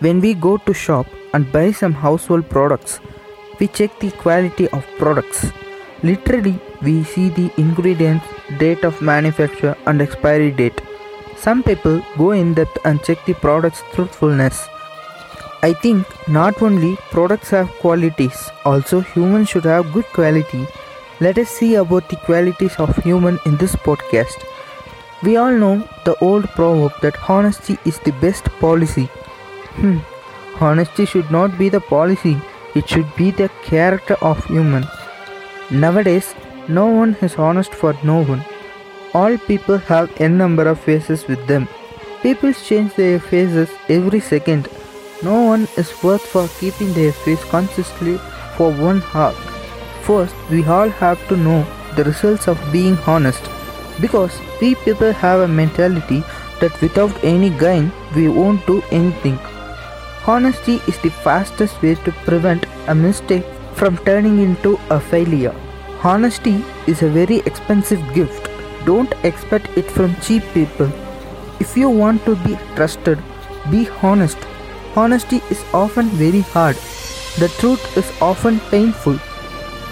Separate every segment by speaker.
Speaker 1: When we go to shop and buy some household products, we check the quality of products. Literally, we see the ingredients, date of manufacture, and expiry date. Some people go in depth and check the product's truthfulness. I think not only products have qualities, also humans should have good quality. Let us see about the qualities of human in this podcast. We all know the old proverb that honesty is the best policy. Hmm. Honesty should not be the policy, it should be the character of humans. Nowadays, no one is honest for no one. All people have n number of faces with them. People change their faces every second. No one is worth for keeping their face consistently for one hour. First, we all have to know the results of being honest because we people have a mentality that without any gain we won't do anything. Honesty is the fastest way to prevent a mistake from turning into a failure. Honesty is a very expensive gift. Don't expect it from cheap people. If you want to be trusted, be honest. Honesty is often very hard. The truth is often painful.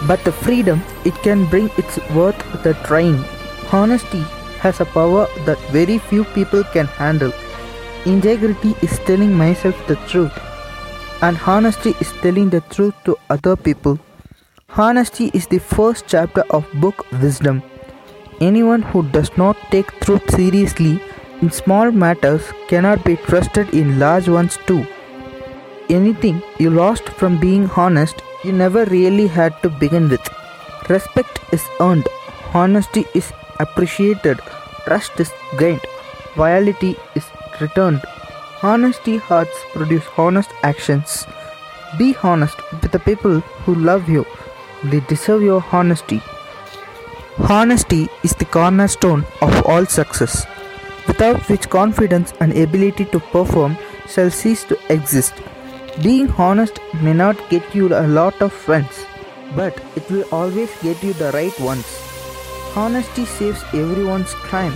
Speaker 1: But the freedom it can bring it's worth the trying. Honesty has a power that very few people can handle. Integrity is telling myself the truth, and honesty is telling the truth to other people. Honesty is the first chapter of book wisdom. Anyone who does not take truth seriously in small matters cannot be trusted in large ones too. Anything you lost from being honest, you never really had to begin with. Respect is earned, honesty is appreciated, trust is gained, loyalty is returned. Honesty hearts produce honest actions. Be honest with the people who love you. They deserve your honesty. Honesty is the cornerstone of all success, without which confidence and ability to perform shall cease to exist. Being honest may not get you a lot of friends, but it will always get you the right ones. Honesty saves everyone's crime.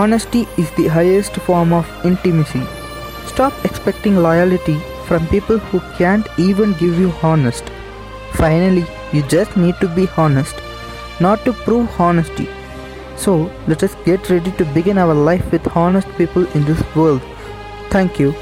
Speaker 1: Honesty is the highest form of intimacy. Stop expecting loyalty from people who can't even give you honest. Finally, you just need to be honest, not to prove honesty. So, let us get ready to begin our life with honest people in this world. Thank you.